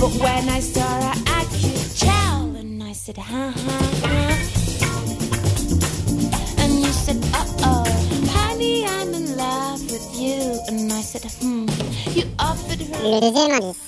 But when I saw her, I could tell. And I said, huh, huh, huh. And you said, uh oh, honey, I'm in love with you. And I said, hmm. You offered her.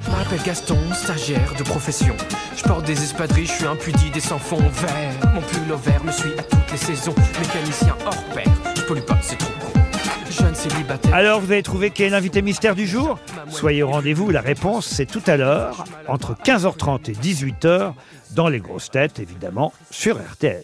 Je m'appelle Gaston, stagiaire de profession. Je porte des espadrilles, je suis impudi des sans fond vert. Mon pull vert me suit à toutes les saisons. Mécanicien hors pair, je pollue pas, c'est trop con. Jeune célibataire. Alors vous avez trouvé qui est l'invité mystère du jour? Soyez au rendez-vous, la réponse c'est tout à l'heure, entre 15h30 et 18h, dans les grosses têtes évidemment, sur RTL.